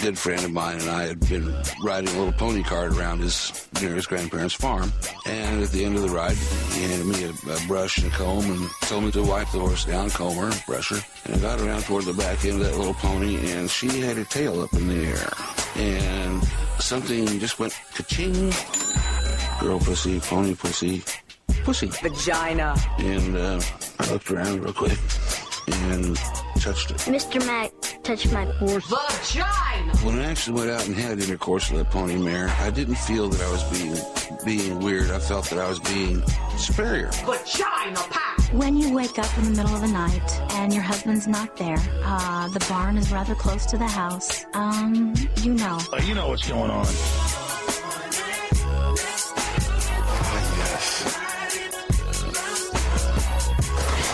Good friend of mine and I had been riding a little pony cart around his near his grandparents' farm. And at the end of the ride, he handed me a, a brush and a comb and told me to wipe the horse down, comb her, brush her. And I got around toward the back end of that little pony, and she had her tail up in the air. And something just went ka-ching. Girl pussy, pony pussy, pussy. Vagina. And uh, I looked around real quick and touched it. Mr. Mac touched my horse. Vagina. When I actually went out and had intercourse with that pony mare, I didn't feel that I was being being weird. I felt that I was being superior. Vagina pack. When you wake up in the middle of the night and your husband's not there, uh, the barn is rather close to the house, um, you know. Uh, you know what's going on.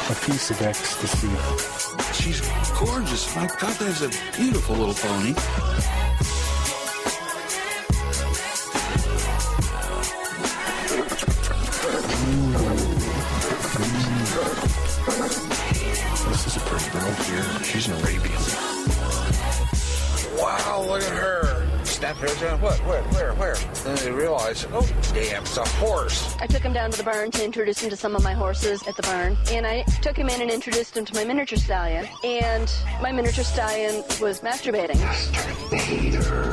A piece of ecstasy. She's gorgeous. My God, that's a beautiful little pony. This is a pretty girl here. She's an. Her. Snap her. What? Where? Where? Where? Then they realize, oh, damn, it's a horse. I took him down to the barn to introduce him to some of my horses at the barn. And I took him in and introduced him to my miniature stallion. And my miniature stallion was masturbating.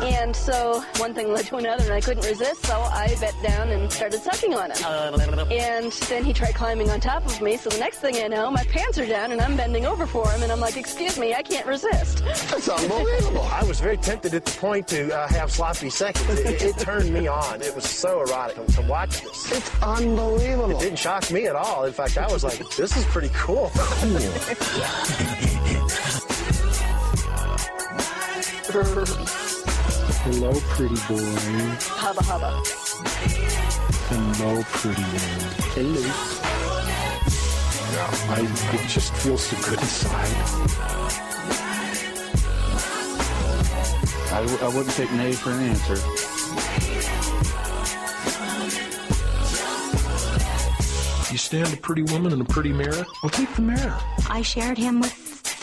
And so one thing led to another, and I couldn't resist, so I bent down and started sucking on him. And then he tried climbing on top of me, so the next thing I know, my pants are down and I'm bending over for him, and I'm like, excuse me, I can't resist. That's unbelievable. I was very tempted at the point to uh, have sloppy seconds. It, it, turned me on. It was so erotic to, to watch this. It's unbelievable. It didn't shock me at all. In fact, I was like, this is pretty cool. Hello, pretty boy. Hubba hubba. Hello, pretty man. Hello. I it just feels so good inside. I, w- I wouldn't take nay for an answer. You stand a pretty woman and a pretty mare? Well, take the mirror. I shared him with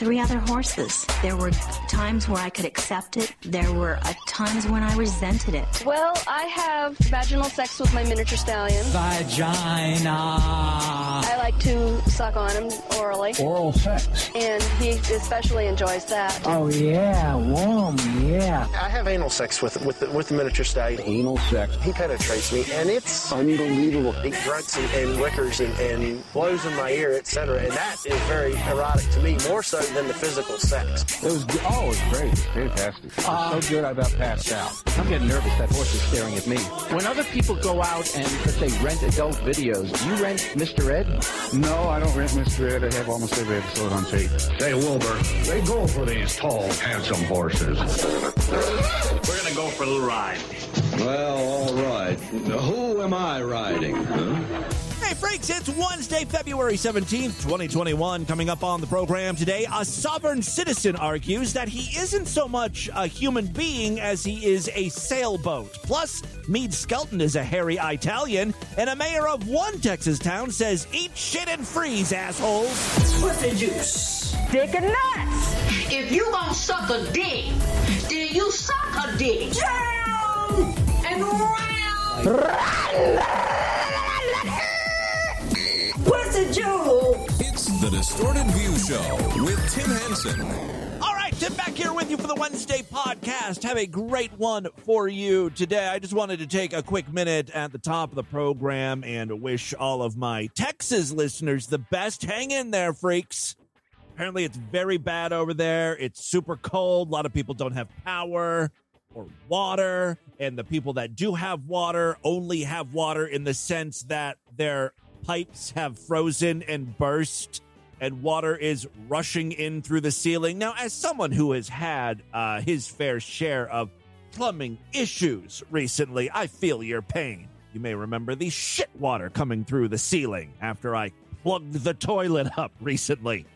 three other horses. There were times where I could accept it. There were uh, times when I resented it. Well, I have vaginal sex with my miniature stallion. Vagina. I like to suck on him orally, Oral sex. and he especially enjoys that. Oh yeah, warm, yeah. I have anal sex with with the, with the miniature stallion. Anal sex. He penetrates me, and it's Unbelievable. he grunts and, and wickers and, and blows in my ear, etc. And that is very erotic to me, more so than the physical sex. It was. Oh, it was great. It was fantastic. It was so uh, good I about passed out. I'm getting nervous. That horse is staring at me. When other people go out and, let's say, rent adult videos, do you rent Mr. Ed? No, I don't rent Mr. Ed. I have almost every episode on tape. Say, Wilbur, they go for these tall, handsome horses. We're gonna go for a little ride. Well, all right. Who am I riding? Huh? Hey, freaks, it's Wednesday, February 17th, 2021. Coming up on the program today, a sovereign citizen argues that he isn't so much a human being as he is a sailboat. Plus, Meade Skelton is a hairy Italian, and a mayor of one Texas town says, Eat shit and freeze, assholes. Pussy juice. Dick and nuts. If you gonna suck a dick, then you suck a dick. Down and round. Pussy juice. It's the Distorted View Show with Tim Henson. All right, Tim back here with you for the Wednesday podcast. Have a great one for you today. I just wanted to take a quick minute at the top of the program and wish all of my Texas listeners the best. Hang in there, freaks. Apparently, it's very bad over there. It's super cold. A lot of people don't have power or water. And the people that do have water only have water in the sense that their pipes have frozen and burst, and water is rushing in through the ceiling. Now, as someone who has had uh, his fair share of plumbing issues recently, I feel your pain. You may remember the shit water coming through the ceiling after I plugged the toilet up recently.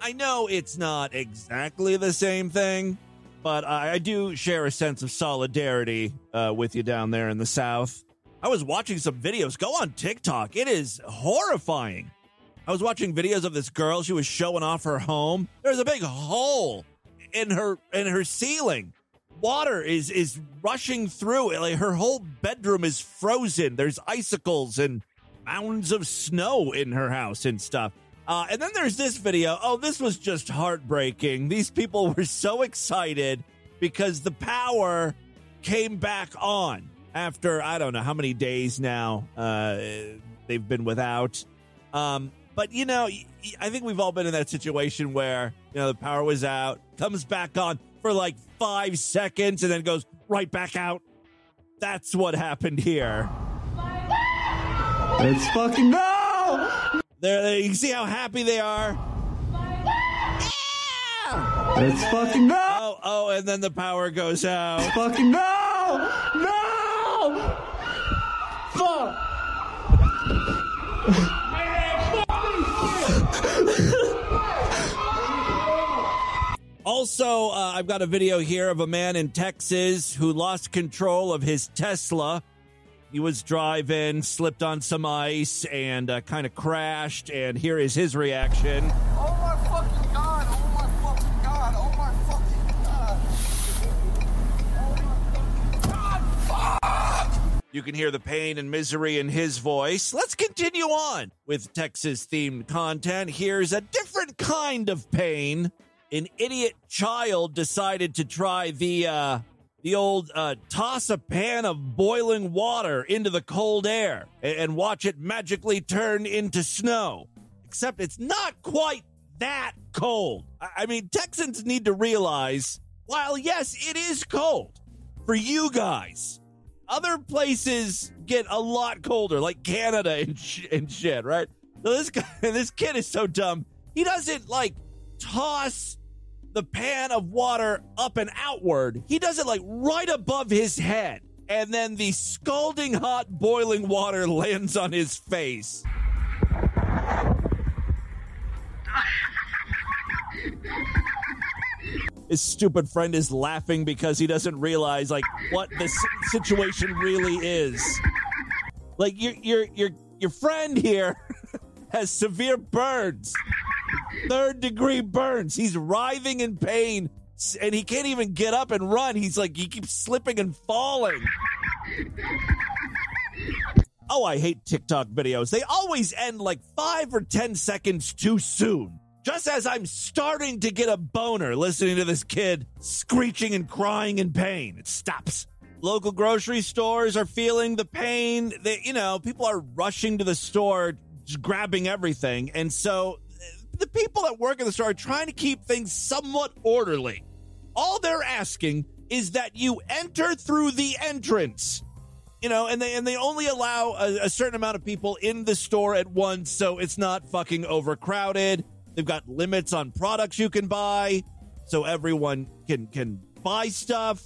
I know it's not exactly the same thing, but I, I do share a sense of solidarity uh, with you down there in the South. I was watching some videos. Go on TikTok. It is horrifying. I was watching videos of this girl. She was showing off her home. There's a big hole in her in her ceiling. Water is is rushing through. Like her whole bedroom is frozen. There's icicles and mounds of snow in her house and stuff. Uh, and then there's this video. Oh, this was just heartbreaking. These people were so excited because the power came back on after I don't know how many days now uh, they've been without. Um, but you know, I think we've all been in that situation where you know the power was out, comes back on for like five seconds, and then goes right back out. That's what happened here. Let's fucking go! There, you see how happy they are. Let's fucking go! Oh, oh, and then the power goes out. Let's fucking go! No! Also, uh, I've got a video here of a man in Texas who lost control of his Tesla. He was driving, slipped on some ice, and uh, kind of crashed. And here is his reaction. Oh my fucking god! Oh my fucking god! Oh my fucking god! You can hear the pain and misery in his voice. Let's continue on with Texas themed content. Here's a different kind of pain. An idiot child decided to try the uh, the old uh, toss a pan of boiling water into the cold air and, watch it magically turn into snow. Except it's not quite that cold. I, I mean, Texans need to realize while, yes, it is cold for you guys, other places get a lot colder, like Canada and, sh- and shit, right? So this guy, this kid is so dumb. He doesn't like toss the pan of water up and outward. He does it like right above his head. And then the scalding hot boiling water lands on his face. His stupid friend is laughing because he doesn't realize like what the situation really is. Like your your your your friend here has severe burns. Third degree burns. He's writhing in pain and he can't even get up and run. He's like he keeps slipping and falling. Oh, I hate TikTok videos. They always end like 5 or 10 seconds too soon. Just as I'm starting to get a boner listening to this kid screeching and crying in pain, it stops. Local grocery stores are feeling the pain. They, you know, people are rushing to the store, grabbing everything. And so uh, the people that work in the store are trying to keep things somewhat orderly. All they're asking is that you enter through the entrance. You know, and they and they only allow a, a certain amount of people in the store at once, so it's not fucking overcrowded. They've got limits on products you can buy, so everyone can can buy stuff.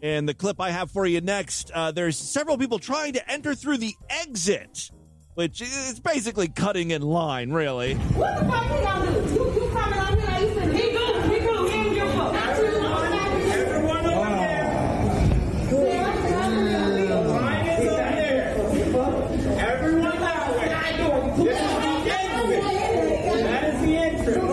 And the clip I have for you next, uh, there's several people trying to enter through the exit, which is basically cutting in line, really. What the fuck gonna do? You, you coming on here like you said, he do, he do, he don't give a fuck. Everyone over Everyone that way. This is the exit. That is the entrance.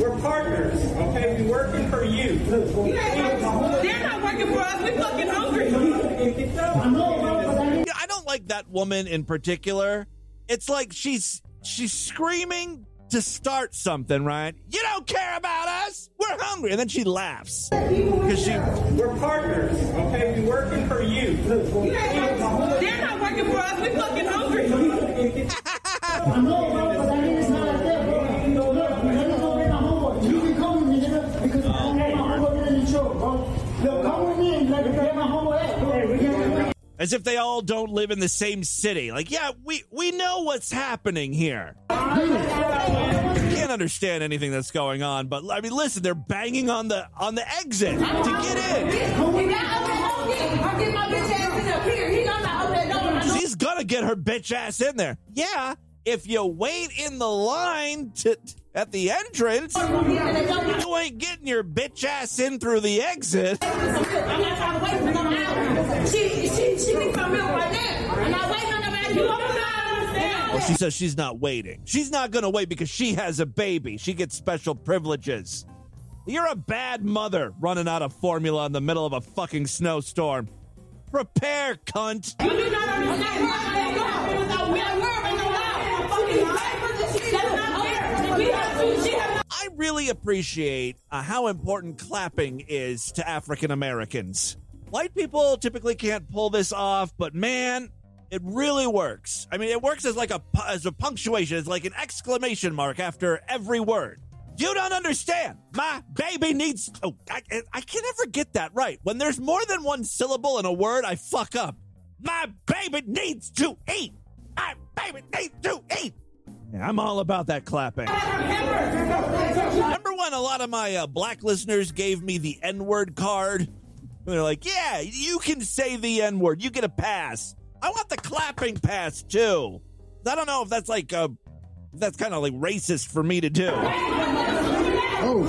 We're partners, okay? We working for you. They're not working for us. We fucking hungry. Yeah, I don't like that woman in particular. It's like she's she's screaming to start something, right? You don't care about us. We're hungry, and then she laughs because she. We're partners, okay? We're working for you. They're not working for us. We're fucking hungry. As if they all don't live in the same city. Like, yeah, we we know what's happening here. Can't understand anything that's going on, but I mean, listen, they're banging on the on the exit to get in. She's gonna get her bitch ass in there. Yeah, if you wait in the line to at the entrance, you ain't getting your bitch ass in through the exit. She, she, I waiting. Well, she says she's not waiting. She's not going to wait because she has a baby. She gets special privileges. You're a bad mother running out of formula in the middle of a fucking snowstorm. Prepare, cunt. You do not understand. No I really appreciate uh, how important clapping is to African Americans. White people typically can't pull this off, but man, it really works. I mean, it works as like a as a punctuation, it's like an exclamation mark after every word. You don't understand. My baby needs. Oh, I, I can never get that right. When there's more than one syllable in a word, I fuck up. My baby needs to eat. My baby needs to eat. Yeah, I'm all about that clapping. Remember when a lot of my uh, black listeners gave me the N word card? They're like, yeah, you can say the N word. You get a pass. I want the clapping pass too. I don't know if that's like, uh, that's kind of like racist for me to do. Oh,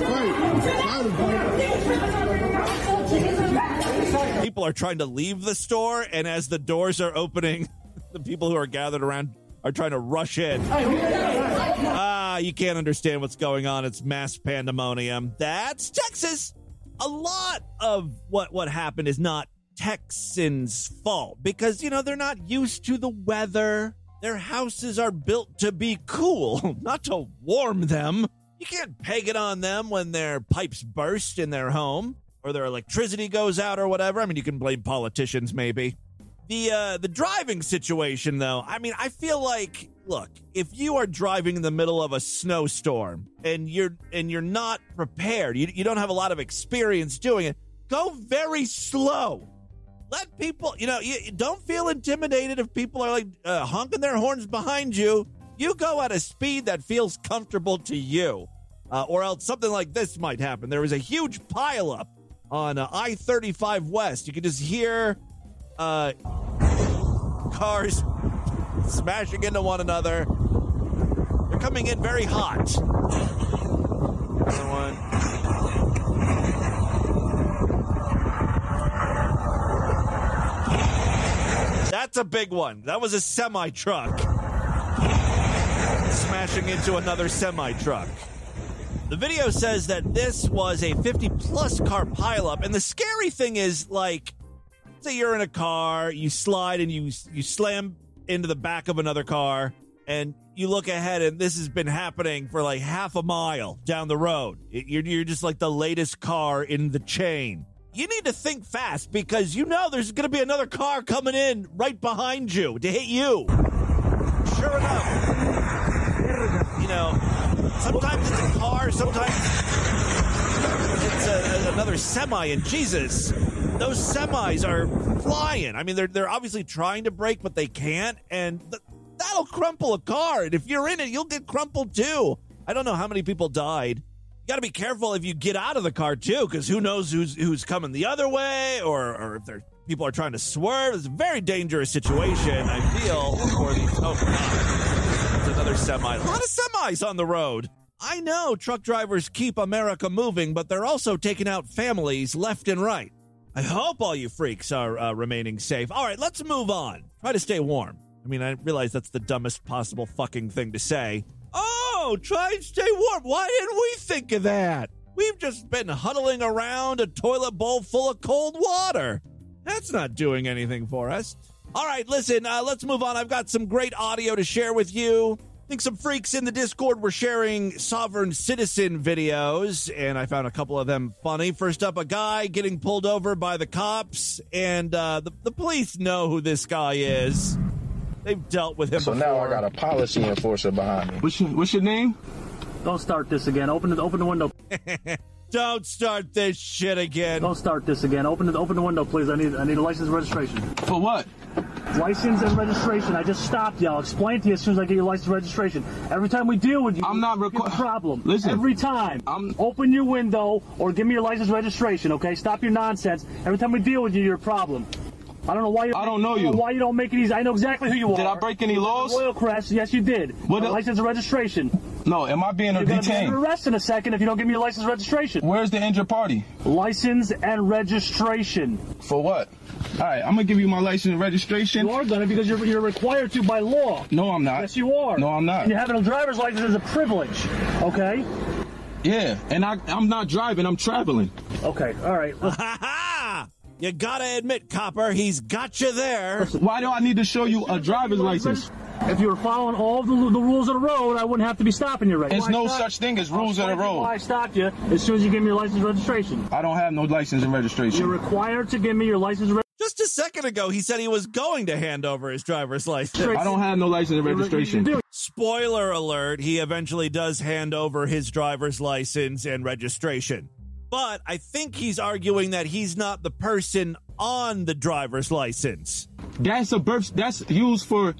People are trying to leave the store, and as the doors are opening, the people who are gathered around are trying to rush in. Ah, you can't understand what's going on. It's mass pandemonium. That's Texas. A lot of what what happened is not Texans' fault because you know they're not used to the weather. Their houses are built to be cool, not to warm them. You can't peg it on them when their pipes burst in their home or their electricity goes out or whatever. I mean, you can blame politicians maybe. The uh, the driving situation, though, I mean, I feel like, look, if you are driving in the middle of a snowstorm and you're and you're not prepared, you, you don't have a lot of experience doing it, go very slow. Let people, you know, you, don't feel intimidated if people are like uh, honking their horns behind you. You go at a speed that feels comfortable to you, uh, or else something like this might happen. There was a huge pileup on uh, I 35 West. You could just hear uh, cars smashing into one another. They're coming in very hot. Another one. That's a big one. That was a semi truck smashing into another semi truck. The video says that this was a 50 plus car pileup, and the scary thing is like say you're in a car, you slide and you you slam into the back of another car, and you look ahead, and this has been happening for like half a mile down the road. You're you're just like the latest car in the chain. You need to think fast because you know there's going to be another car coming in right behind you to hit you. Sure enough, you know, sometimes it's a car, sometimes it's a, another semi. And Jesus, those semis are flying. I mean, they're they're obviously trying to break, but they can't, and th- that'll crumple a car. And if you're in it, you'll get crumpled too. I don't know how many people died. You got to be careful if you get out of the car too, because who knows who's who's coming the other way, or or if there people are trying to swerve. It's a very dangerous situation. I feel for these. Oh God, another semi. A lot of semis on the road. I know truck drivers keep America moving, but they're also taking out families left and right. I hope all you freaks are uh, remaining safe. All right, let's move on. Try to stay warm. I mean, I realize that's the dumbest possible fucking thing to say. Oh, try and stay warm. Why didn't we think of that? We've just been huddling around a toilet bowl full of cold water. That's not doing anything for us. All right, listen, uh, let's move on. I've got some great audio to share with you. I think some freaks in the Discord were sharing sovereign citizen videos, and I found a couple of them funny. First up, a guy getting pulled over by the cops, and uh, the, the police know who this guy is. They've dealt with him So before. now I got a policy enforcer behind me. What's your, what's your name? Don't start this again. Open the open the window. Don't start this shit again. Don't start this again. Open the open the window, please. I need I need a license and registration. For what? License and registration. I just stopped you. I'll explain to you as soon as I get your license and registration. Every time we deal with you, I'm not requ- requ- problem. Listen. Every time. I'm- Open your window or give me your license and registration, okay? Stop your nonsense. Every time we deal with you, you're a problem. I don't know why you. I don't know you. Why you don't make it easy? I know exactly who you are. Did I break any laws? Royal Crest. Yes, you did. What Your the- license and registration. No, am I being You're gonna be detained? under arrest in a second if you don't give me your license registration. Where's the injured party? License and registration. For what? All right, I'm gonna give you my license and registration. You are gonna because you're, you're required to by law. No, I'm not. Yes, you are. No, I'm not. And you're having a driver's license is a privilege. Okay. Yeah, and I, I'm not driving. I'm traveling. Okay. All right. Ha ha! You gotta admit, Copper, he's got you there. Why do I need to show you a driver's license? If you were following all the, the rules of the road, I wouldn't have to be stopping you right There's no stop- such thing as rules of the explain to you road. Why I stopped you as soon as you give me your license and registration. I don't have no license and registration. You're required to give me your license and Just a second ago, he said he was going to hand over his driver's license. I don't have no license and You- you registration. do. Spoiler alert, he eventually does hand over his driver's license and registration. But I think he's arguing that he's not the person on the driver's license. That's a birth. That's used for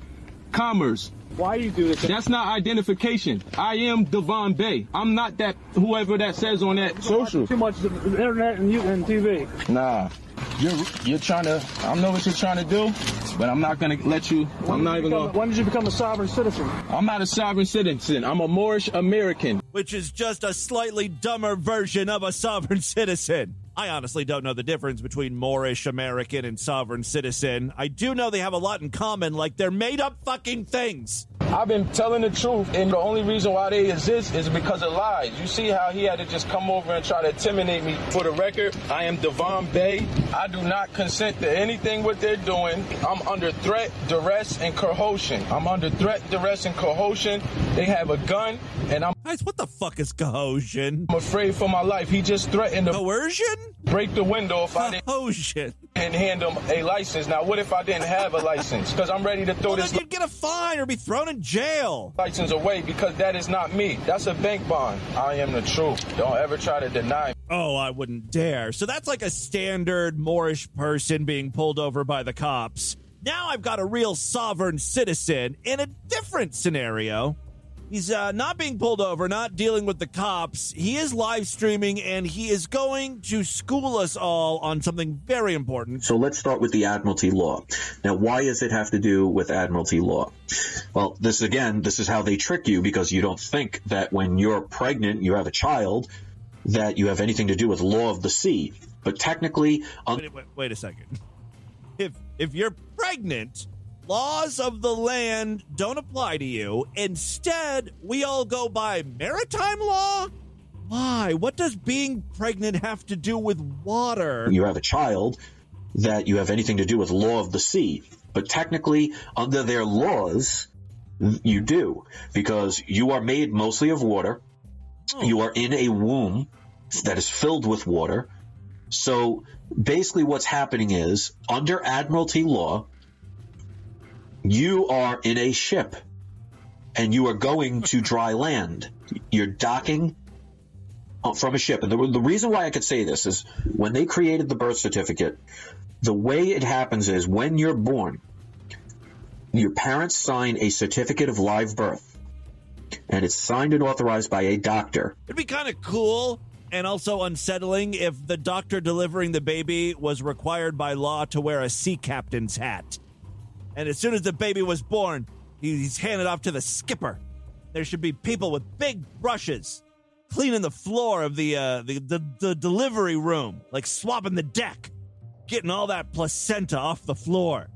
commerce. Why you do this? That's not identification. I am Devon Bay. I'm not that whoever that says on that social. Too much internet and, you, and TV. Nah, you're you're trying to. I know what you're trying to do, but I'm not gonna let you. I'm not even Become- gonna. When did you become a sovereign citizen? I'm not a sovereign citizen. I'm a Moorish American. which is just a slightly dumber version of a sovereign citizen. I honestly don't know the difference between Moorish American and sovereign citizen. I do know they have a lot in common, like they're made up fucking things. I've been telling the truth, and the only reason why they exist is because of lies. You see how he had to just come over and try to intimidate me. For the record, I am Devon Bay. I do not consent to anything what they're doing. I'm under threat, duress, and coercion. I'm under threat, duress, and coercion. They have a gun, and I'm Guys, what the fuck is cohesion? afraid for my life. He just threatened to Coercion? break the window if I didn't Cohesion. hand him a license. Now, what if I didn't have a license? Because I'm ready to throw Well, this then you'd get a fine or be thrown in jail. license away because that is not me. That's a bank bond. I am the truth. Don't ever try to deny me. Oh, I wouldn't dare. So that's like a standard Moorish person being pulled over by the cops. Now I've got a real sovereign citizen in a different scenario. He's uh, not being pulled over, not dealing with the cops. He is live streaming and he is going to school us all on something very important. So let's start with the Admiralty Law. Now, why does it have to do with Admiralty Law? Well, this again, this is how they trick you because you don't think that when you're pregnant, you have a child, that you have anything to do with law of the sea. But technically, un- Wait, wait, wait a second. If if you're pregnant, laws of the land don't apply to you. Instead, we all go by maritime law. Why? What does being pregnant have to do with water? you have a child, that you have anything to do with law of the sea. But technically, under their laws, you do because you are made mostly of water. Oh. You are in a womb that is filled with water. So basically, what's happening is under Admiralty law, you are in a ship and you are going to dry land. You're docking from a ship. And the, the reason why I could say this is when they created the birth certificate, the way it happens is when you're born, your parents sign a certificate of live birth. And it's signed and authorized by a doctor. It'd be kind of cool and also unsettling if the doctor delivering the baby was required by law to wear a sea captain's hat. And as soon as the baby was born, he's handed off to the skipper. There should be people with big brushes cleaning the floor of the, uh, the, the, the delivery room, like swapping the deck, getting all that placenta off the floor.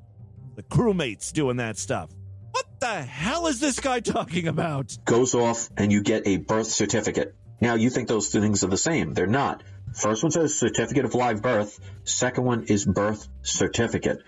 The crewmates doing that stuff. What the hell is this guy talking about? Goes off and you get a birth certificate. Now you think those things are the same. They're not. First one says certificate of live birth. Second one is birth certificate.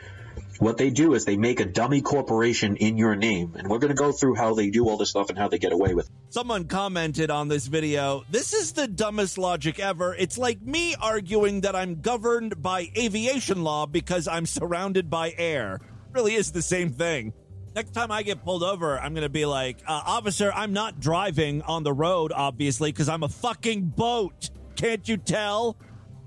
What they do is they make a dummy corporation in your name. And we're going to go through how they do all this stuff and how they get away with it. Someone commented on this video, this is the dumbest logic ever. It's like me arguing that I'm governed by aviation law because I'm surrounded by air. Really is the same thing. Next time I get pulled over, I'm going to be like, uh, officer, I'm not driving on the road, obviously, because I'm a fucking boat. Can't you tell?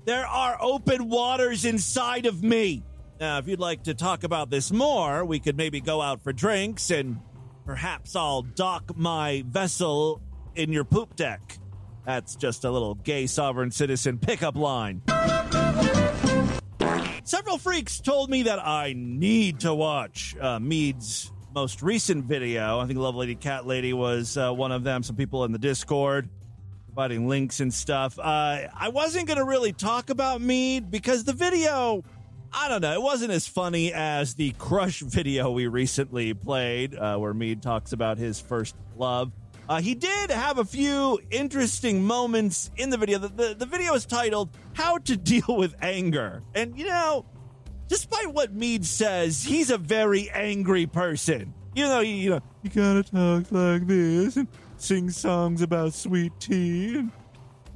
There are open waters inside of me. Now, if you'd like to talk about this more, we could maybe go out for drinks and perhaps I'll dock my vessel in your poop deck. That's just a little gay sovereign citizen pickup line. Several freaks told me that I need to watch uh, Meade's most recent video. I think Love Lady Cat Lady was uh, one of them. Some people in the Discord providing links and stuff. Uh, I wasn't going to really talk about Meade because the video, I don't know, it wasn't as funny as the Crush video we recently played, uh, where Meade talks about his first love. Uh, he did have a few interesting moments in the video. The, the, the video is titled How to Deal with Anger. And, you know, despite what Meade says, he's a very angry person. You know, you, you know, you gotta talk like this and sing songs about sweet tea and,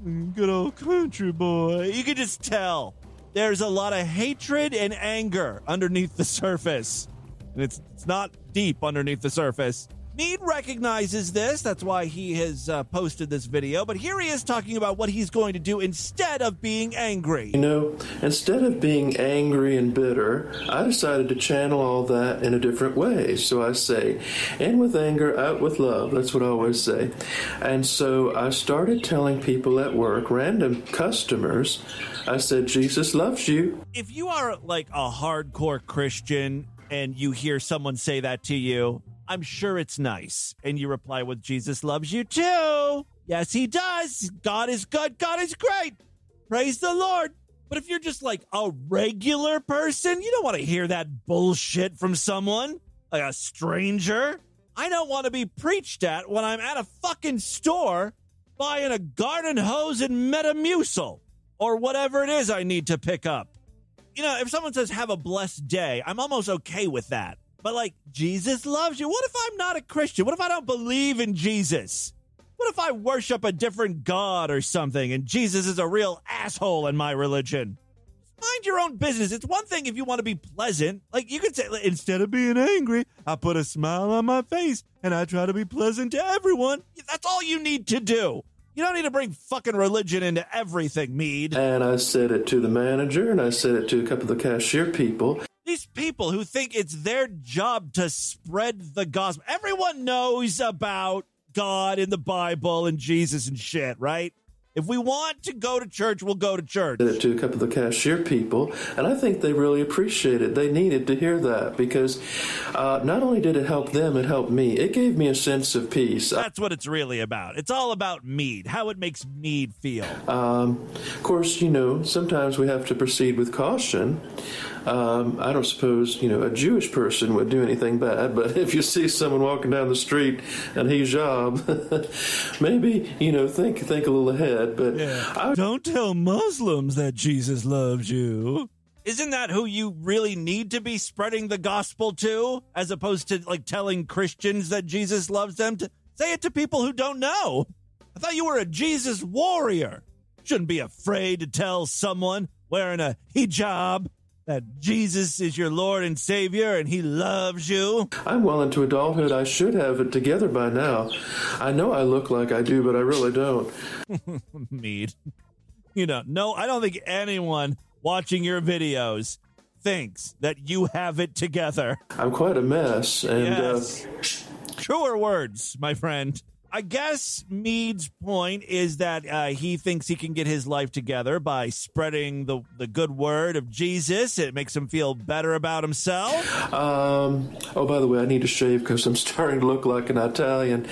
and good old country boy. You can just tell there's a lot of hatred and anger underneath the surface. And it's, it's not deep underneath the surface. Meade recognizes this. That's why he has uh, posted this video. But here he is talking about what he's going to do instead of being angry. You know, instead of being angry and bitter, I decided to channel all that in a different way. So I say, in with anger, out with love. That's what I always say. And so I started telling people at work, random customers, I said, Jesus loves you. If you are like a hardcore Christian and you hear someone say that to you, I'm sure it's nice. And you reply with, Jesus loves you too. Yes, he does. God is good. God is great. Praise the Lord. But if you're just like a regular person, you don't want to hear that bullshit from someone, like a stranger. I don't want to be preached at when I'm at a fucking store buying a garden hose and Metamucil or whatever it is I need to pick up. You know, if someone says, have a blessed day, I'm almost okay with that. But like, Jesus loves you. What if I'm not a Christian? What if I don't believe in Jesus? What if I worship a different God or something and Jesus is a real asshole in my religion? Mind your own business. It's one thing if you want to be pleasant. Like you could say, instead of being angry, I put a smile on my face and I try to be pleasant to everyone. That's all you need to do. You don't need to bring fucking religion into everything, Meade. And I said it to the manager and I said it to a couple of the cashier people. These people who think it's their job to spread the gospel. Everyone knows about God in the Bible and Jesus and shit, right? If we want to go to church, we'll go to church. Did it to a couple of the cashier people, and I think they really appreciate it. They needed to hear that because uh, not only did it help them, it helped me. It gave me a sense of peace. That's what it's really about. It's all about Meade, how it makes Meade feel. Um, of course, you know, sometimes we have to proceed with caution. Um, I don't suppose you know a Jewish person would do anything bad, but if you see someone walking down the street and hijab, maybe you know think think a little ahead. But yeah. I, don't tell Muslims that Jesus loves you. Isn't that who you really need to be spreading the gospel to, as opposed to like telling Christians that Jesus loves them? To say it to people who don't know. I thought you were a Jesus warrior. Shouldn't be afraid to tell someone wearing a hijab that Jesus is your Lord and Savior and He loves you? I'm well into adulthood. I should have it together by now. I know I look like I do, but I really don't. Meade. You know, no, I don't think anyone watching your videos thinks that you have it together. I'm quite a mess. And, yes. uh, Truer words, my friend. I guess Meade's point is that uh, he thinks he can get his life together by spreading the, the good word of Jesus. It makes him feel better about himself. Um, oh, by the way, I need to shave because I'm starting to look like an Italian.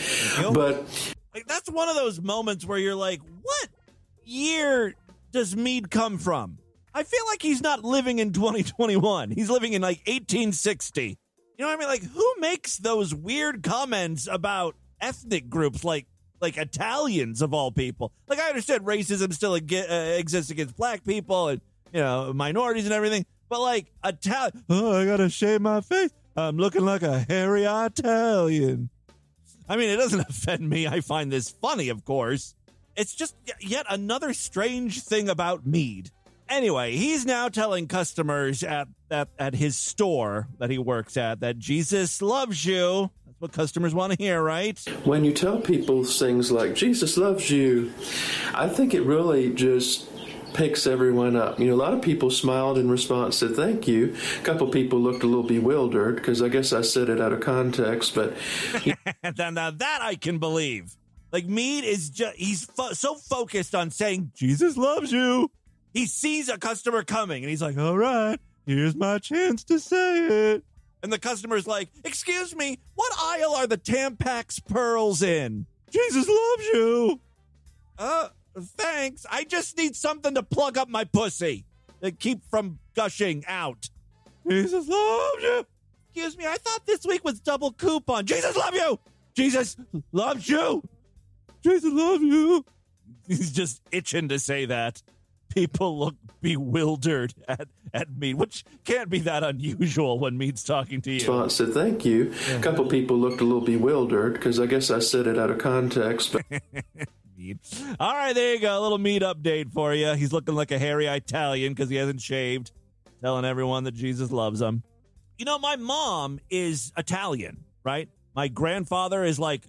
But like, that's one of those moments where you're like, what year does Meade come from? I feel like he's not living in 2021. He's living in like 1860. You know what I mean? Like, who makes those weird comments about ethnic groups like like Italians of all people. Like I understand racism still ag- uh, exists against black people and you know minorities and everything, but like Italian, oh, I gotta shave my face. I'm looking like a hairy Italian. I mean, it doesn't offend me. I find this funny, of course. It's just yet another strange thing about Meade. Anyway, he's now telling customers at, at, at his store that he works at that Jesus loves you what customers want to hear, right? When you tell people things like Jesus loves you, I think it really just picks everyone up. You know, a lot of people smiled in response, said thank you. A couple people looked a little bewildered because I guess I said it out of context, but. now, now that I can believe. Like Meade is just, he's fo- so focused on saying, Jesus loves you. He sees a customer coming and he's like, all right, here's my chance to say it. And the customer's like, excuse me, what aisle are the Tampax pearls in? Jesus loves you. Uh, thanks. I just need something to plug up my pussy to keep from gushing out. Jesus loves you. Excuse me, I thought this week was double coupon. Jesus love you. Jesus loves you. Jesus loves you. He's just itching to say that. People look bewildered at, at me, which can't be that unusual when Meade's talking to you. Response said thank you. A couple people looked a little bewildered because I guess I said it out of context, but. Meade. All right, there you go. A little meat update for you. He's looking like a hairy Italian because he hasn't shaved, telling everyone that Jesus loves him. You know, my mom is Italian, right? My grandfather is like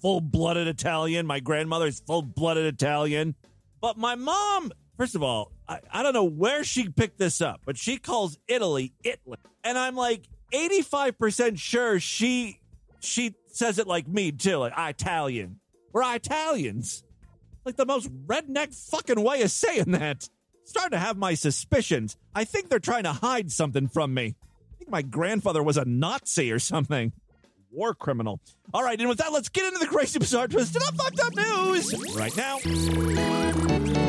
full blooded Italian. My grandmother is full blooded Italian. But my mom, first of all, I, I don't know where she picked this up, but she calls Italy Italy. And I'm like 85% sure she she says it like me too, like Italian. We're Italians. Like the most redneck fucking way of saying that. Starting to have my suspicions. I think they're trying to hide something from me. I think my grandfather was a Nazi or something. War criminal. All right, and with that, let's get into the crazy bizarre twist and fucked up news right now.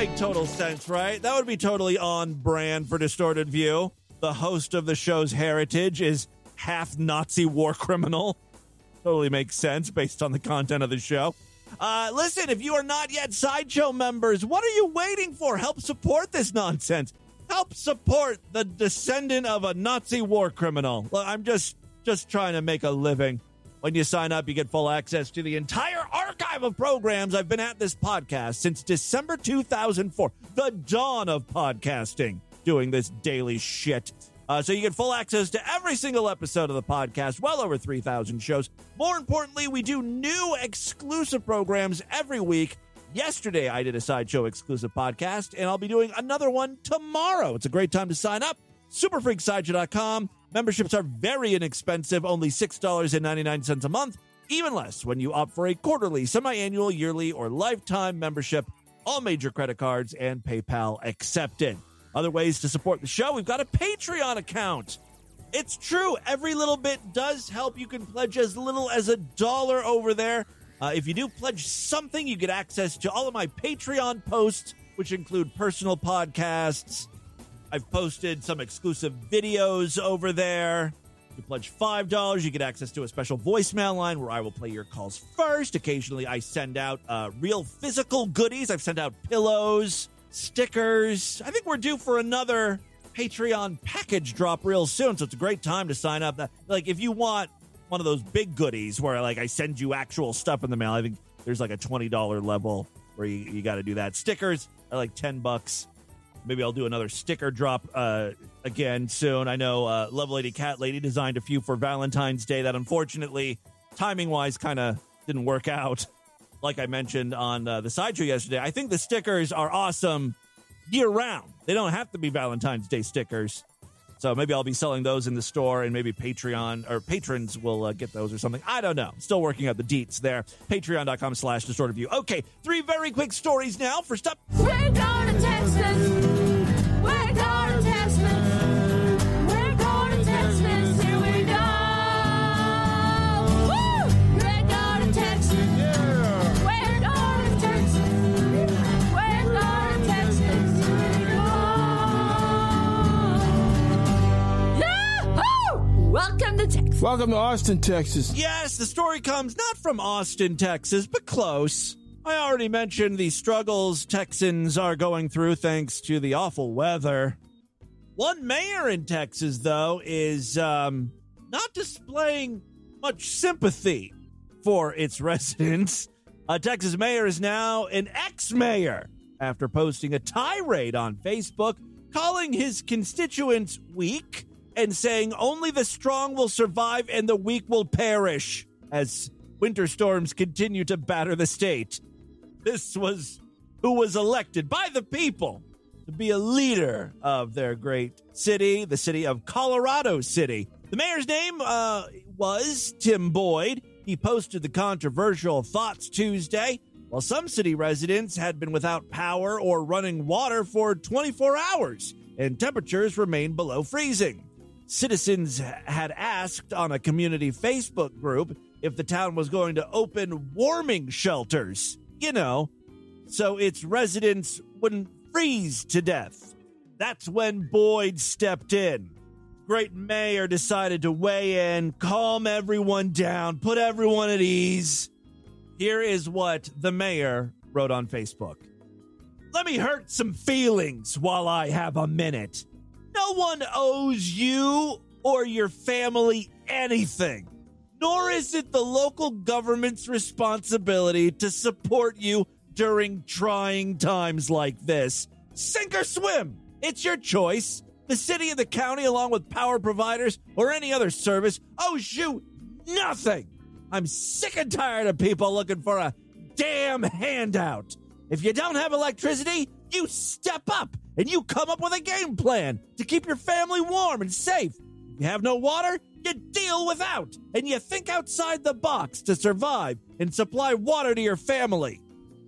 Make total sense, right? That would be totally on brand for Distorted View. The host of the show's heritage is half Nazi war criminal. Totally makes sense based on the content of the show. Uh, listen, if you are not yet Sideshow members, what are you waiting for? Help support this nonsense. Help support the descendant of a Nazi war criminal. I'm just just trying to make a living. When you sign up, you get full access to the entire archive of programs I've been at this podcast since December 2004, the dawn of podcasting, doing this daily shit. Uh, so you get full access to every single episode of the podcast, well over 3,000 shows. More importantly, we do new exclusive programs every week. Yesterday, I did a Sideshow exclusive podcast, and I'll be doing another one tomorrow. It's a great time to sign up. Superfreaksideshow.com. Memberships are very inexpensive, only $6.99 a month, even less when you opt for a quarterly, semi annual, yearly, or lifetime membership. All major credit cards and PayPal accepted. Other ways to support the show, we've got a Patreon account. It's true, every little bit does help. You can pledge as little as a dollar over there. Uh, if you do pledge something, you get access to all of my Patreon posts, which include personal podcasts. I've posted some exclusive videos over there. You pledge $5, you get access to a special voicemail line where I will play your calls first. Occasionally, I send out uh, real physical goodies. I've sent out pillows, stickers. I think we're due for another Patreon package drop real soon, so it's a great time to sign up. Like, if you want one of those big goodies where, like, I send you actual stuff in the mail, I think there's like a $20 level where you, you got to do that. Stickers are like 10 bucks. Maybe I'll do another sticker drop uh, again soon. I know uh, Love Lady Cat Lady designed a few for Valentine's Day that unfortunately, timing wise, kind of didn't work out. Like I mentioned on uh, the sideshow yesterday, I think the stickers are awesome year round. They don't have to be Valentine's Day stickers. So maybe I'll be selling those in the store and maybe Patreon or patrons will uh, get those or something. I don't know. Still working out the deets there. Patreon.com slash distorted view. Okay, three very quick stories now. First up. We're going to Texas. We're going to Welcome to Texas. Welcome to Austin, Texas. Yes, the story comes not from Austin, Texas, but close. I already mentioned the struggles Texans are going through thanks to the awful weather. One mayor in Texas, though, is um, not displaying much sympathy for its residents. A Texas mayor is now an ex mayor after posting a tirade on Facebook calling his constituents weak and saying only the strong will survive and the weak will perish as winter storms continue to batter the state. This was who was elected by the people to be a leader of their great city, the city of Colorado City. The mayor's name uh, was Tim Boyd. He posted the controversial thoughts Tuesday, while some city residents had been without power or running water for 24 hours, and temperatures remained below freezing. Citizens had asked on a community Facebook group if the town was going to open warming shelters, you know, so its residents wouldn't freeze to death. That's when Boyd stepped in. Great mayor decided to weigh in, calm everyone down, put everyone at ease. Here is what the mayor wrote on Facebook. Let me hurt some feelings while I have a minute. No one owes you or your family anything, nor is it the local government's responsibility to support you during trying times like this. Sink or swim. It's your choice. The city and the county, along with power providers or any other service, owes you nothing. I'm sick and tired of people looking for a damn handout. If you don't have electricity, you step up and you come up with a game plan to keep your family warm and safe. If you have no water, you deal without and you think outside the box to survive and supply water to your family.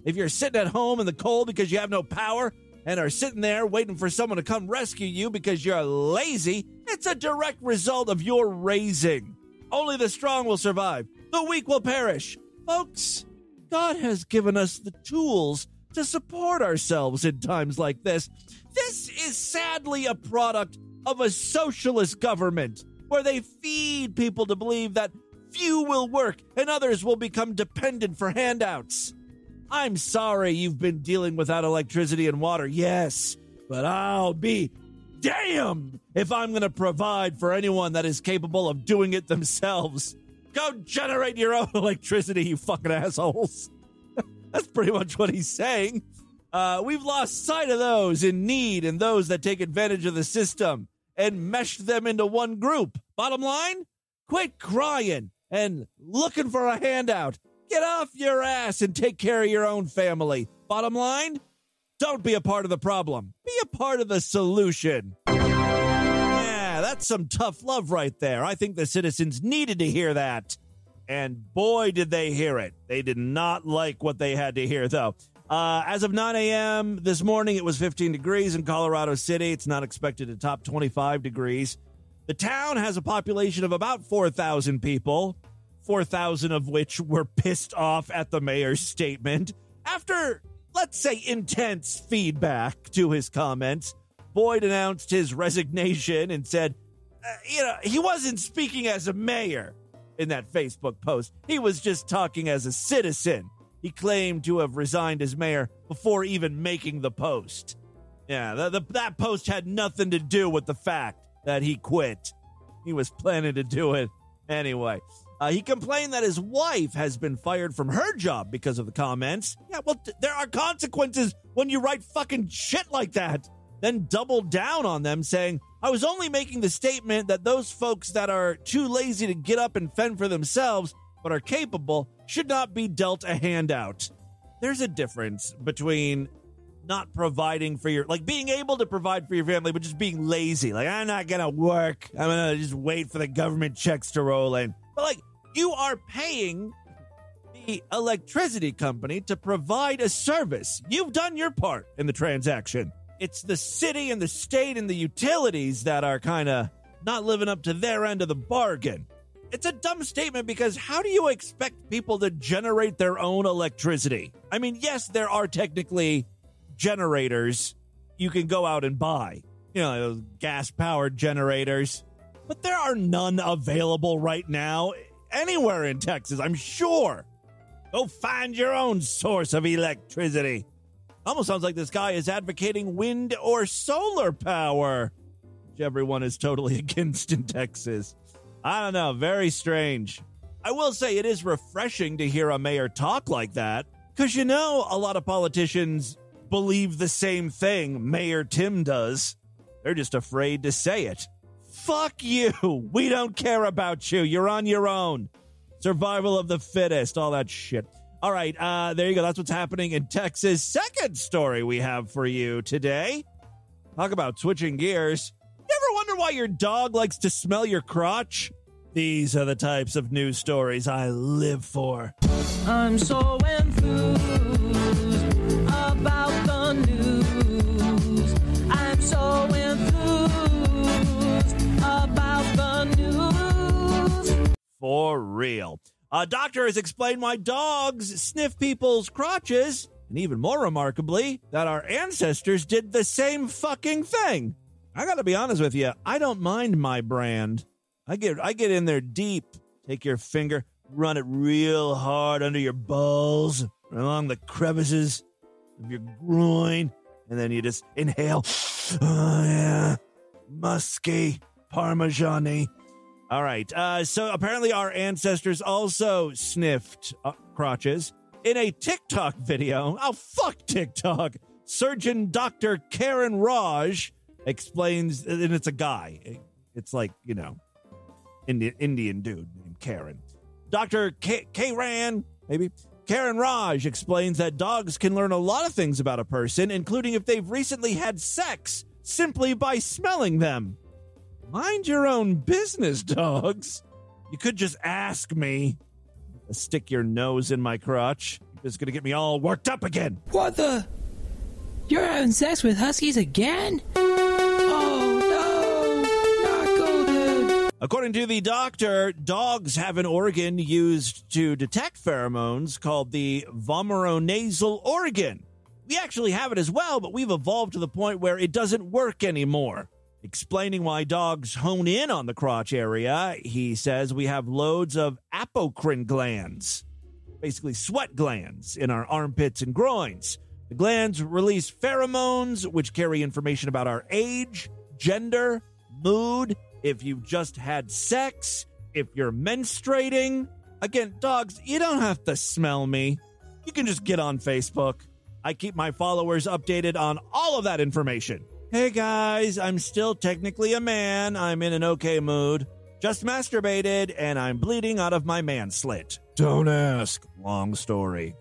If you're sitting at home in the cold because you have no power and are sitting there waiting for someone to come rescue you because you're lazy, it's a direct result of your raising. Only the strong will survive, the weak will perish. Folks, God has given us the tools to support ourselves in times like this. This is sadly a product of a socialist government where they feed people to believe that few will work and others will become dependent for handouts. I'm sorry you've been dealing without electricity and water, yes, but I'll be damned if I'm going to provide for anyone that is capable of doing it themselves. Go generate your own electricity, you fucking assholes. That's pretty much what he's saying. Uh, we've lost sight of those in need and those that take advantage of the system and meshed them into one group. Bottom line, quit crying and looking for a handout. Get off your ass and take care of your own family. Bottom line, don't be a part of the problem. Be a part of the solution. Yeah, that's some tough love right there. I think the citizens needed to hear that. And boy, did they hear it. They did not like what they had to hear, though. Uh, as of 9 a.m. this morning, it was 15 degrees in Colorado City. It's not expected to top 25 degrees. The town has a population of about 4,000 people, 4,000 of which were pissed off at the mayor's statement. After, let's say, intense feedback to his comments, Boyd announced his resignation and said, uh, you know, he wasn't speaking as a mayor in that Facebook post. He was just talking as a citizen. He claimed to have resigned as mayor before even making the post. Yeah, the, the, that post had nothing to do with the fact that he quit. He was planning to do it anyway. Uh, he complained that his wife has been fired from her job because of the comments. Yeah, well, t- there are consequences when you write fucking shit like that. Then doubled down on them, saying, I was only making the statement that those folks that are too lazy to get up and fend for themselves but are capable should not be dealt a handout. There's a difference between not providing for your like being able to provide for your family but just being lazy. Like I'm not going to work. I'm going to just wait for the government checks to roll in. But like you are paying the electricity company to provide a service. You've done your part in the transaction. It's the city and the state and the utilities that are kind of not living up to their end of the bargain. It's a dumb statement because how do you expect people to generate their own electricity? I mean, yes, there are technically generators you can go out and buy, you know, gas powered generators, but there are none available right now anywhere in Texas, I'm sure. Go find your own source of electricity. Almost sounds like this guy is advocating wind or solar power, which everyone is totally against in Texas. I don't know. Very strange. I will say it is refreshing to hear a mayor talk like that because you know a lot of politicians believe the same thing Mayor Tim does. They're just afraid to say it. Fuck you. We don't care about you. You're on your own. survival of the fittest, all that shit. All right, uh, there you go. That's what's happening in Texas. Second story we have for you today. Talk about switching gears. You ever wonder why your dog likes to smell your crotch? These are the types of news stories I live for. I'm so enthused about the news. I'm so enthused about the news. For real. A doctor has explained why dogs sniff people's crotches, and even more remarkably, that our ancestors did the same fucking thing. I gotta be honest with you, I don't mind my brand. I get I get in there deep, take your finger, run it real hard under your balls, along the crevices of your groin, and then you just inhale. Oh yeah, musky, parmesan All right. Uh, so apparently, our ancestors also sniffed uh, crotches in a TikTok video. Oh fuck TikTok! Surgeon Doctor Karen Raj explains, and it's a guy. It's like you know, Indian Indian dude named Karen. Dr. K- Karen, maybe. Karen Raj explains that dogs can learn a lot of things about a person, including if they've recently had sex, simply by smelling them. Mind your own business, dogs. You could just ask me. Stick your nose in my crotch. It's gonna get me all worked up again. What the? You're having sex with huskies again? Oh no, not golden. According to the doctor, dogs have an organ used to detect pheromones called the vomeronasal organ. We actually have it as well, but we've evolved to the point where it doesn't work anymore. Explaining why dogs hone in on the crotch area, he says we have loads of apocrine glands, basically sweat glands, in our armpits and groins. The glands release pheromones, which carry information about our age, gender, mood, if you've just had sex, if you're menstruating. Again, dogs, you don't have to smell me. You can just get on Facebook. I keep my followers updated on all of that information. Hey guys, I'm still technically a man. I'm in an okay mood. Just masturbated and I'm bleeding out of my man slit. Don't ask. Long story.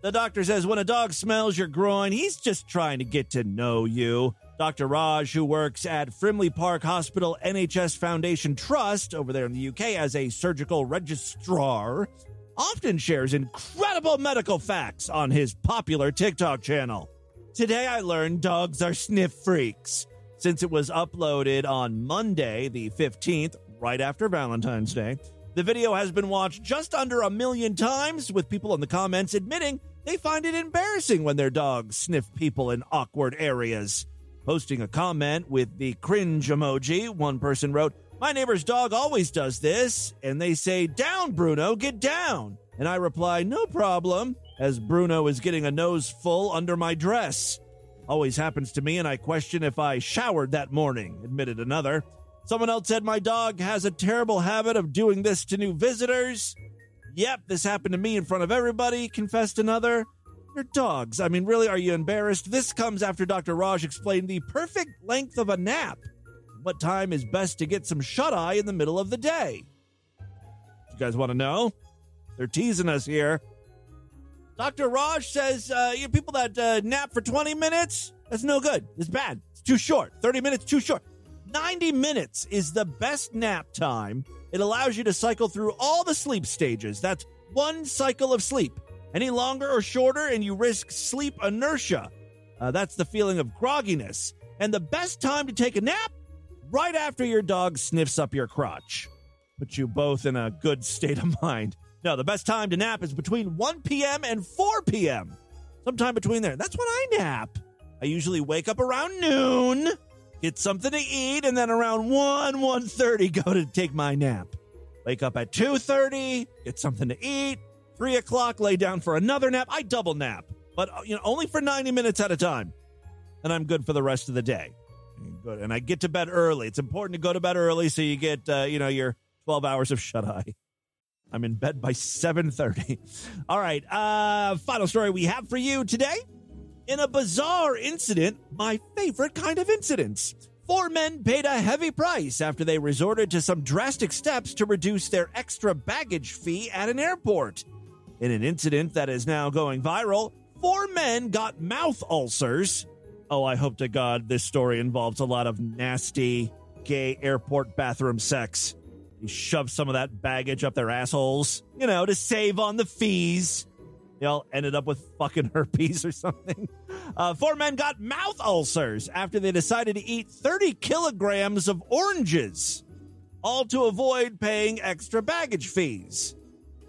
The doctor says when a dog smells your groin, he's just trying to get to know you. Dr. Raj, who works at Frimley Park Hospital NHS Foundation Trust over there in the UK as a surgical registrar, often shares incredible medical facts on his popular TikTok channel. Today I learned dogs are sniff freaks. Since it was uploaded on Monday, the 15th, right after Valentine's Day, the video has been watched just under a million times, with people in the comments admitting they find it embarrassing when their dogs sniff people in awkward areas. Posting a comment with the cringe emoji, one person wrote, My neighbor's dog always does this. And they say, Down, Bruno, get down. And I reply, No problem, as Bruno is getting a nose full under my dress. Always happens to me, and I question if I showered that morning, admitted another. Someone else said, My dog has a terrible habit of doing this to new visitors. Yep, this happened to me in front of everybody, confessed another. Your dogs. I mean, really, are you embarrassed? This comes after Dr. Raj explained the perfect length of a nap. What time is best to get some shut eye in the middle of the day? You guys want to know? They're teasing us here. Dr. Raj says, uh, you people that uh, nap for 20 minutes, that's no good. It's bad. It's too short. 30 minutes, too short. 90 minutes is the best nap time. It allows you to cycle through all the sleep stages. That's one cycle of sleep. Any longer or shorter, and you risk sleep inertia. Uh, that's the feeling of grogginess. And the best time to take a nap? Right after your dog sniffs up your crotch. Put you both in a good state of mind. No, the best time to nap is between 1 p.m. and 4 p.m. Sometime between there. That's when I nap. I usually wake up around noon, get something to eat, and then around 1, 1.30 go to take my nap. Wake up at 2.30, get something to eat, 3 o'clock, lay down for another nap. I double nap, but uh, you know only for 90 minutes at a time. And I'm good for the rest of the day. Good. And I get to bed early. It's important to go to bed early so you get, uh, you know, your 12 hours of shut eye. I'm in bed by 7:30. All right, uh final story we have for you today. In a bizarre incident, my favorite kind of incidents. Four men paid a heavy price after they resorted to some drastic steps to reduce their extra baggage fee at an airport. In an incident that is now going viral, four men got mouth ulcers. Oh, I hope to God this story involves a lot of nasty gay airport bathroom sex. He shoved some of that baggage up their assholes, you know, to save on the fees. They all ended up with fucking herpes or something. Uh, four men got mouth ulcers after they decided to eat 30 kilograms of oranges, all to avoid paying extra baggage fees.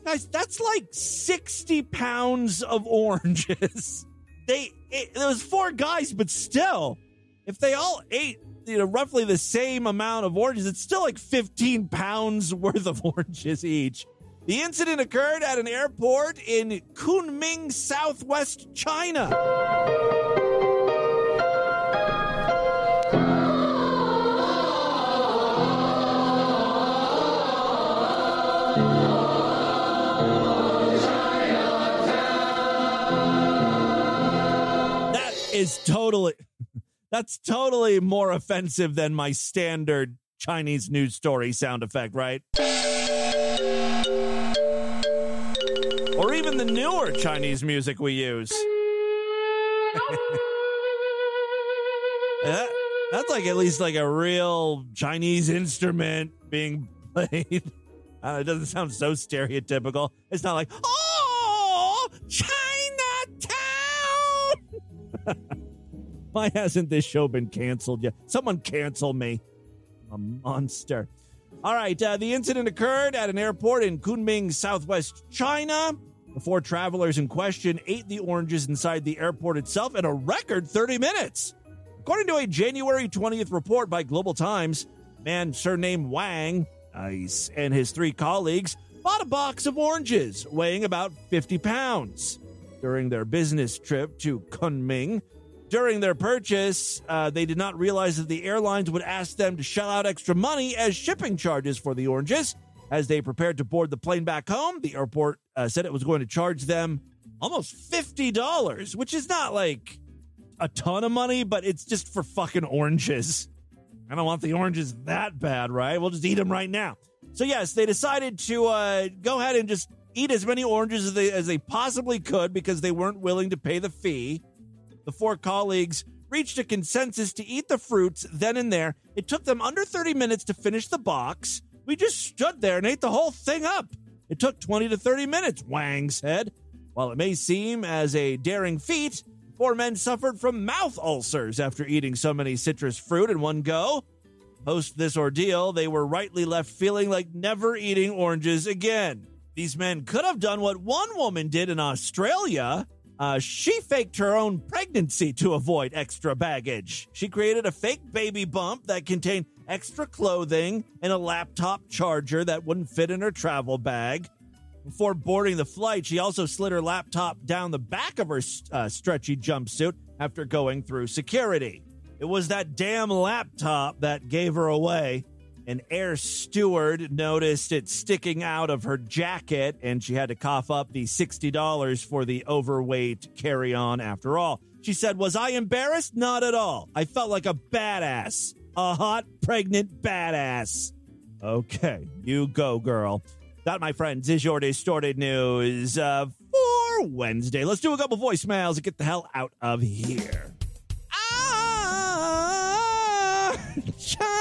Guys, that's like 60 pounds of oranges. they, it, there was four guys, but still, if they all ate you know roughly the same amount of oranges, it's still like 15 pounds worth of oranges each. The incident occurred at an airport in Kunming, southwest China. That is totally that's totally more offensive than my standard Chinese news story sound effect, right? Or even the newer Chinese music we use. That- that's like at least like a real Chinese instrument being played. Uh, it doesn't sound so stereotypical. It's not like, oh, Chinatown. Why hasn't this show been canceled yet? Someone cancel me. I'm a monster. All right, uh, the incident occurred at an airport in Kunming, southwest China. The four travelers in question ate the oranges inside the airport itself in a record 30 minutes. According to a January 20th report by Global Times, man surnamed Wang, and his three colleagues bought a box of oranges weighing about 50 pounds during their business trip to Kunming. During their purchase, uh, they did not realize that the airlines would ask them to shell out extra money as shipping charges for the oranges. As they prepared to board the plane back home, the airport uh, said it was going to charge them almost $50, which is not like a ton of money, but it's just for fucking oranges. I don't want the oranges that bad, right? We'll just eat them right now. So, yes, they decided to uh, go ahead and just eat as many oranges as they, as they possibly could because they weren't willing to pay the fee. The four colleagues reached a consensus to eat the fruits then and there. It took them under 30 minutes to finish the box. We just stood there and ate the whole thing up. It took 20 to 30 minutes, Wang said. While it may seem as a daring feat, four men suffered from mouth ulcers after eating so many citrus fruit in one go. Post this ordeal, they were rightly left feeling like never eating oranges again. These men could have done what one woman did in Australia. Uh, she faked her own pregnancy to avoid extra baggage. She created a fake baby bump that contained extra clothing and a laptop charger that wouldn't fit in her travel bag. Before boarding the flight, she also slid her laptop down the back of her uh, stretchy jumpsuit after going through security. It was that damn laptop that gave her away. An air steward noticed it sticking out of her jacket, and she had to cough up the $60 for the overweight carry on after all. She said, Was I embarrassed? Not at all. I felt like a badass. A hot, pregnant badass. Okay, you go, girl. That, my friends, is your distorted news uh, for Wednesday. Let's do a couple voicemails and get the hell out of here. Ah.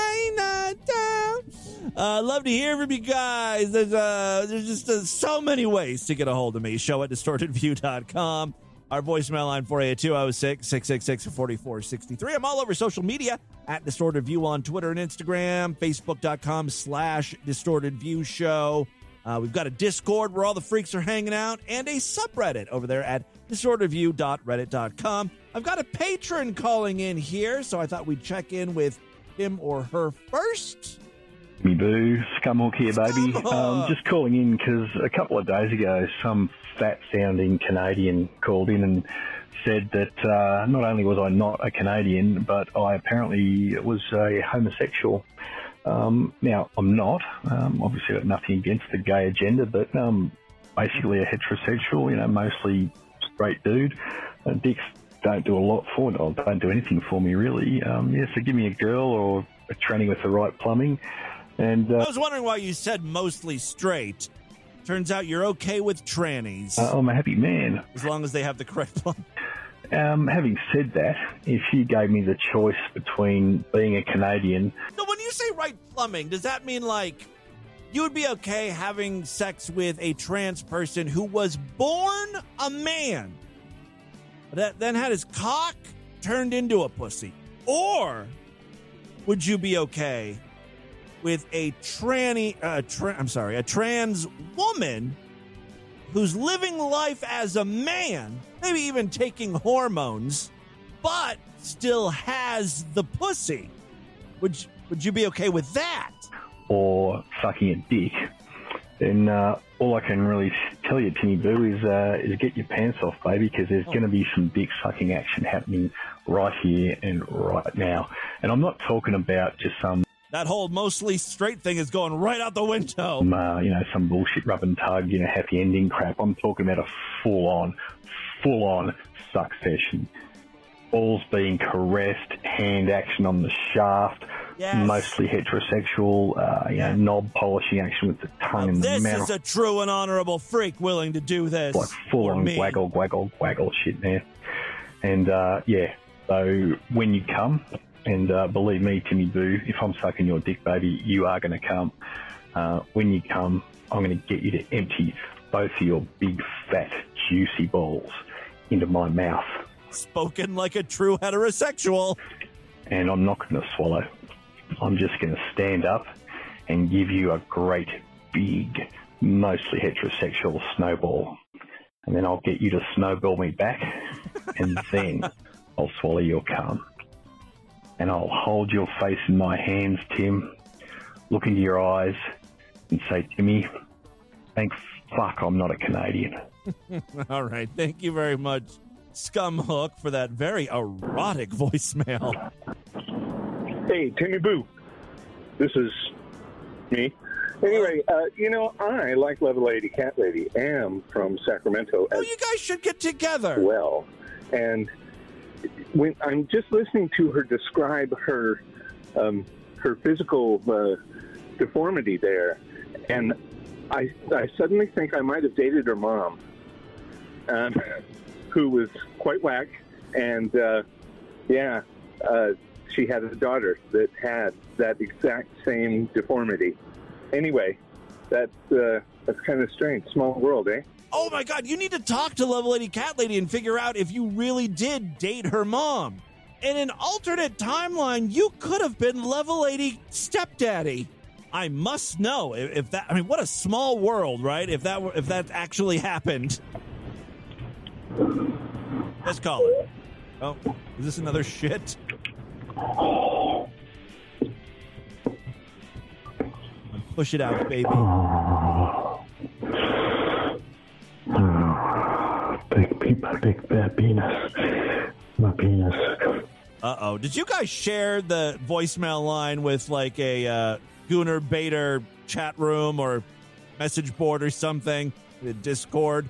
Uh, love to hear from you guys. There's uh, there's just uh, so many ways to get a hold of me. Show at distortedview.com. Our voicemail line 482 666 4463. I'm all over social media at Distorted View on Twitter and Instagram, Facebook.com slash Distorted View Show. Uh, we've got a Discord where all the freaks are hanging out and a subreddit over there at distortedview.reddit.com. I've got a patron calling in here, so I thought we'd check in with him or her first. Me boo, Scumhawk here, baby. Um, just calling in because a couple of days ago, some fat sounding Canadian called in and said that uh, not only was I not a Canadian, but I apparently was a homosexual. Um, now, I'm not. Um, obviously, I've got nothing against the gay agenda, but um, basically a heterosexual, you know, mostly straight dude. Uh, dick's don't do a lot for me. Don't do anything for me really. Um, yeah, so give me a girl or a tranny with the right plumbing, and I uh, was wondering why you said mostly straight. Turns out you're okay with trannies uh, I'm a happy man. as long as they have the correct plum. Um, having said that, if you gave me the choice between being a Canadian, So when you say right plumbing, does that mean like you would be okay having sex with a trans person who was born a man, that then had his cock turned into a pussy, or would you be okay with a tranny? Uh, tra- I'm sorry, a trans woman who's living life as a man, maybe even taking hormones, but still has the pussy. Would you, would you be okay with that? or sucking a dick, then uh, all I can really tell you, Timmy Boo, is uh, is get your pants off, baby, because there's going to be some dick sucking action happening right here and right now. And I'm not talking about just some, That whole mostly straight thing is going right out the window. um, uh, you know, some bullshit rub and tug, you know, happy ending crap. I'm talking about a full on, full on suck session. Balls being caressed, hand action on the shaft, Yes. mostly heterosexual, uh, you know, knob polishing action with the tongue in the mouth. This is a true and honorable freak willing to do this. like full on me. waggle, waggle, waggle shit there. And uh, yeah, so when you come, and uh, believe me, Timmy Boo, if I'm sucking your dick, baby, you are going to come. Uh, when you come, I'm going to get you to empty both of your big, fat, juicy balls into my mouth, Spoken like a true heterosexual. and I'm not going to swallow. I'm just going to stand up and give you a great, big, mostly heterosexual snowball. And then I'll get you to snowball me back, and then I'll swallow your cum. And I'll hold your face in my hands, Tim, look into your eyes, and say, Timmy, thank fuck I'm not a Canadian. All right. Thank you very much, Scumhook, for that very erotic voicemail. Hey, Timmy Boo. This is me. Anyway, uh, you know, I, like Level Lady Cat Lady, am from Sacramento as Oh, you guys should get together. well. And when I'm just listening to her describe her um, her physical uh, deformity there, and I, I suddenly think I might have dated her mom, um, who was quite whack, and uh, yeah, uh, she had a daughter that had that exact same deformity. Anyway, that's uh, that's kind of strange. Small world, eh? Oh my God, you need to talk to Level Lady Cat Lady and figure out if you really did date her mom. In an alternate timeline, you could have been Level Lady Stepdaddy. I must know if, if that. I mean, what a small world, right? If that were, if that actually happened. Let's call it. Oh, is this another shit? Push it out, baby. Big, big, big fat penis. My penis. Uh oh. Did you guys share the voicemail line with like a uh, Gunnar Bader chat room or message board or something? The Discord.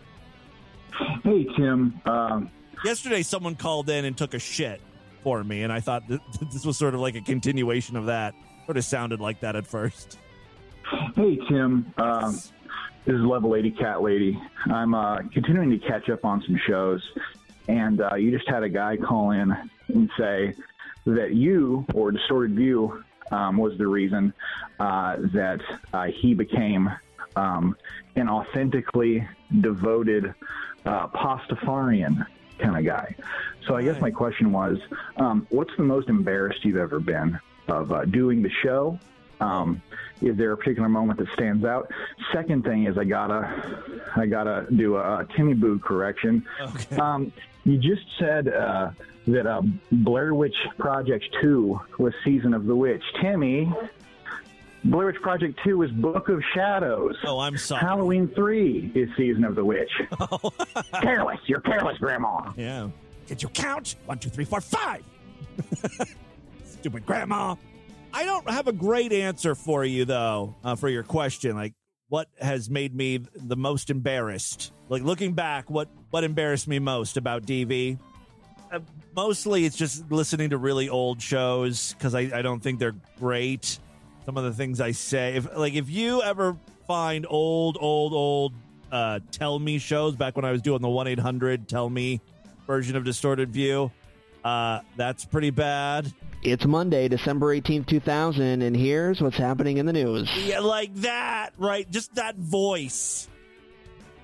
Hey, Tim. Um, Yesterday, someone called in and took a shit for me, and I thought th- this was sort of like a continuation of that. Sort of sounded like that at first. hey, Tim. Um, this is Level Lady Cat Lady. I'm uh, continuing to catch up on some shows, and uh, you just had a guy call in and say that you or Distorted View um, was the reason uh, that uh, he became um, an authentically devoted uh, Pastafarian kind of guy. So I guess my question was, um, what's the most embarrassed you've ever been of uh, doing the show? Is there a particular moment that stands out? Second thing is I gotta, I gotta do a, a Timmy Boo correction. Um, you just said uh, that uh, Blair Witch Project Two was Season of the Witch. Timmy, Blair Witch Project Two is Book of Shadows. Oh, I'm sorry. Halloween Three is Season of the Witch. careless, you're careless, Grandma. Yeah. Did you count? One, two, three, four, five. Stupid grandma. I don't have a great answer for you though, uh, for your question. Like, what has made me the most embarrassed? Like looking back, what what embarrassed me most about DV? uh, mostly it's just listening to really old shows because I, I don't think they're great. Some of the things I say, if like if you ever find old, old, old uh, tell me shows back when I was doing the one eight hundred tell me version of Distorted View, uh, that's pretty bad. It's Monday, December 18th, 2000, and here's what's happening in the news. Yeah, like that, right? Just that voice.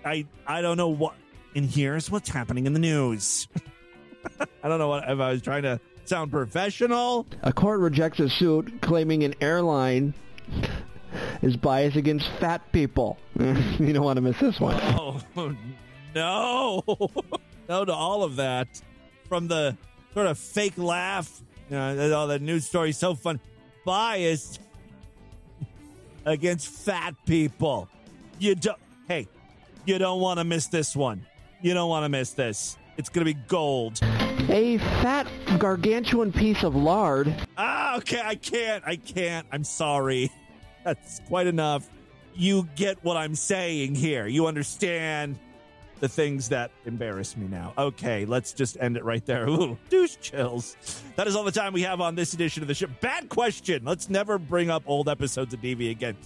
I I don't know what. And here's what's happening in the news. I don't know what if I was trying to sound professional. A court rejects a suit claiming an airline is biased against fat people. you don't want to miss this one. Oh no, no to all of that. From the sort of fake laugh, you know, all the news story so fun, biased against fat people. You don't. Hey, you don't want to miss this one. You don't want to miss this. It's going to be gold. A fat, gargantuan piece of lard. Ah, okay. I can't. I can't. I'm sorry. That's quite enough. You get what I'm saying here. You understand the things that embarrass me now. Okay, let's just end it right there. Ooh, douche chills. That is all the time we have on this edition of the show. Bad question. Let's never bring up old episodes of DV again.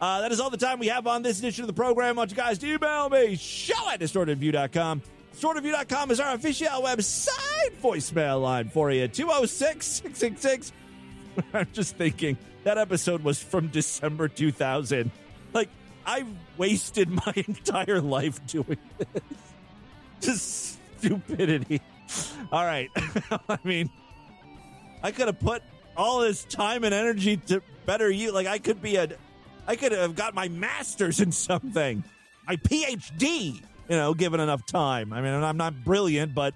Uh, that is all the time we have on this edition of the program. I want you guys email me, show at distortedview.com. Distortedview.com is our official website voicemail line for you. 206 666. I'm just thinking that episode was from December 2000. Like, I've wasted my entire life doing this. Just stupidity. All right. I mean, I could have put all this time and energy to better you. Like, I could be a, I could have got my master's in something, my PhD, you know, given enough time. I mean, I'm not brilliant, but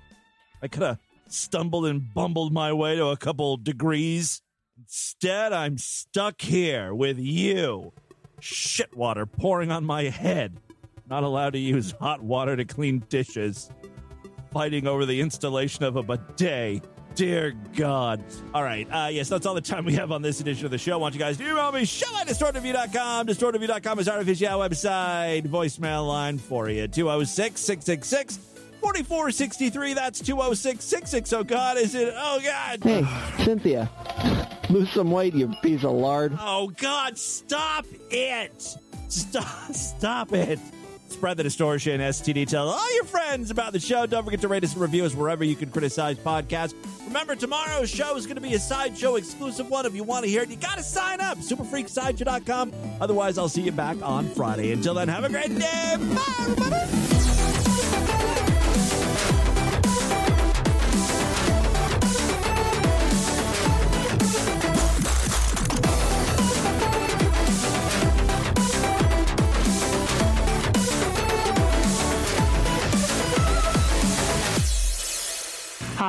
I could have stumbled and bumbled my way to a couple degrees. Instead, I'm stuck here with you shit water pouring on my head. Not allowed to use hot water to clean dishes. Fighting over the installation of a bidet. Dear God. All right. Uh, yes, that's all the time we have on this edition of the show. I want you guys to email me, show at distortedview.com. Distortedview.com is our official website. Voicemail line for you. 206 666 4463. That's 206 660. Oh, God, is it? Oh, God. Hey, Cynthia, lose some weight, you piece of lard. Oh, God, stop it. Stop, stop it. Spread the distortion, STD. Tell all your friends about the show. Don't forget to rate us and review us wherever you can criticize podcasts. Remember, tomorrow's show is going to be a sideshow exclusive one. If you want to hear it, you got to sign up. Superfreaksideshow.com. Otherwise, I'll see you back on Friday. Until then, have a great day. Bye, everybody.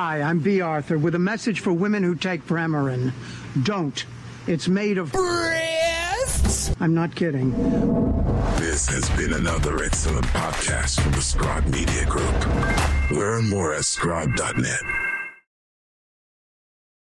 Hi, I'm Bea Arthur with a message for women who take Premarin. Don't. It's made of breasts. I'm not kidding. This has been another excellent podcast from the Scribe Media Group. Learn more at scribe.net.